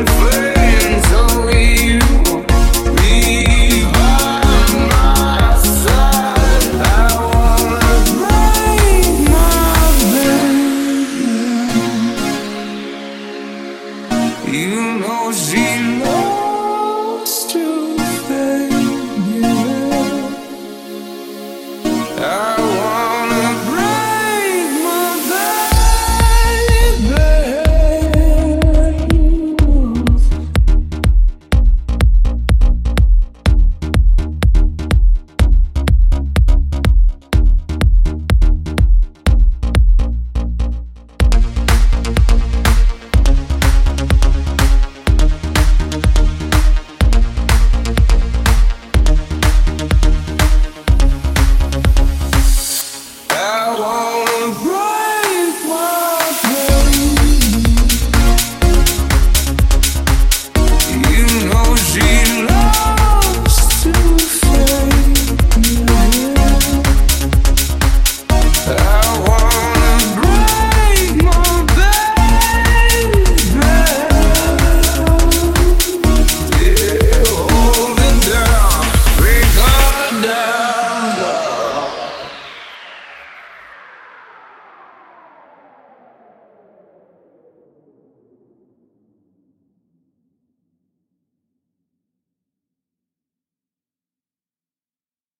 life.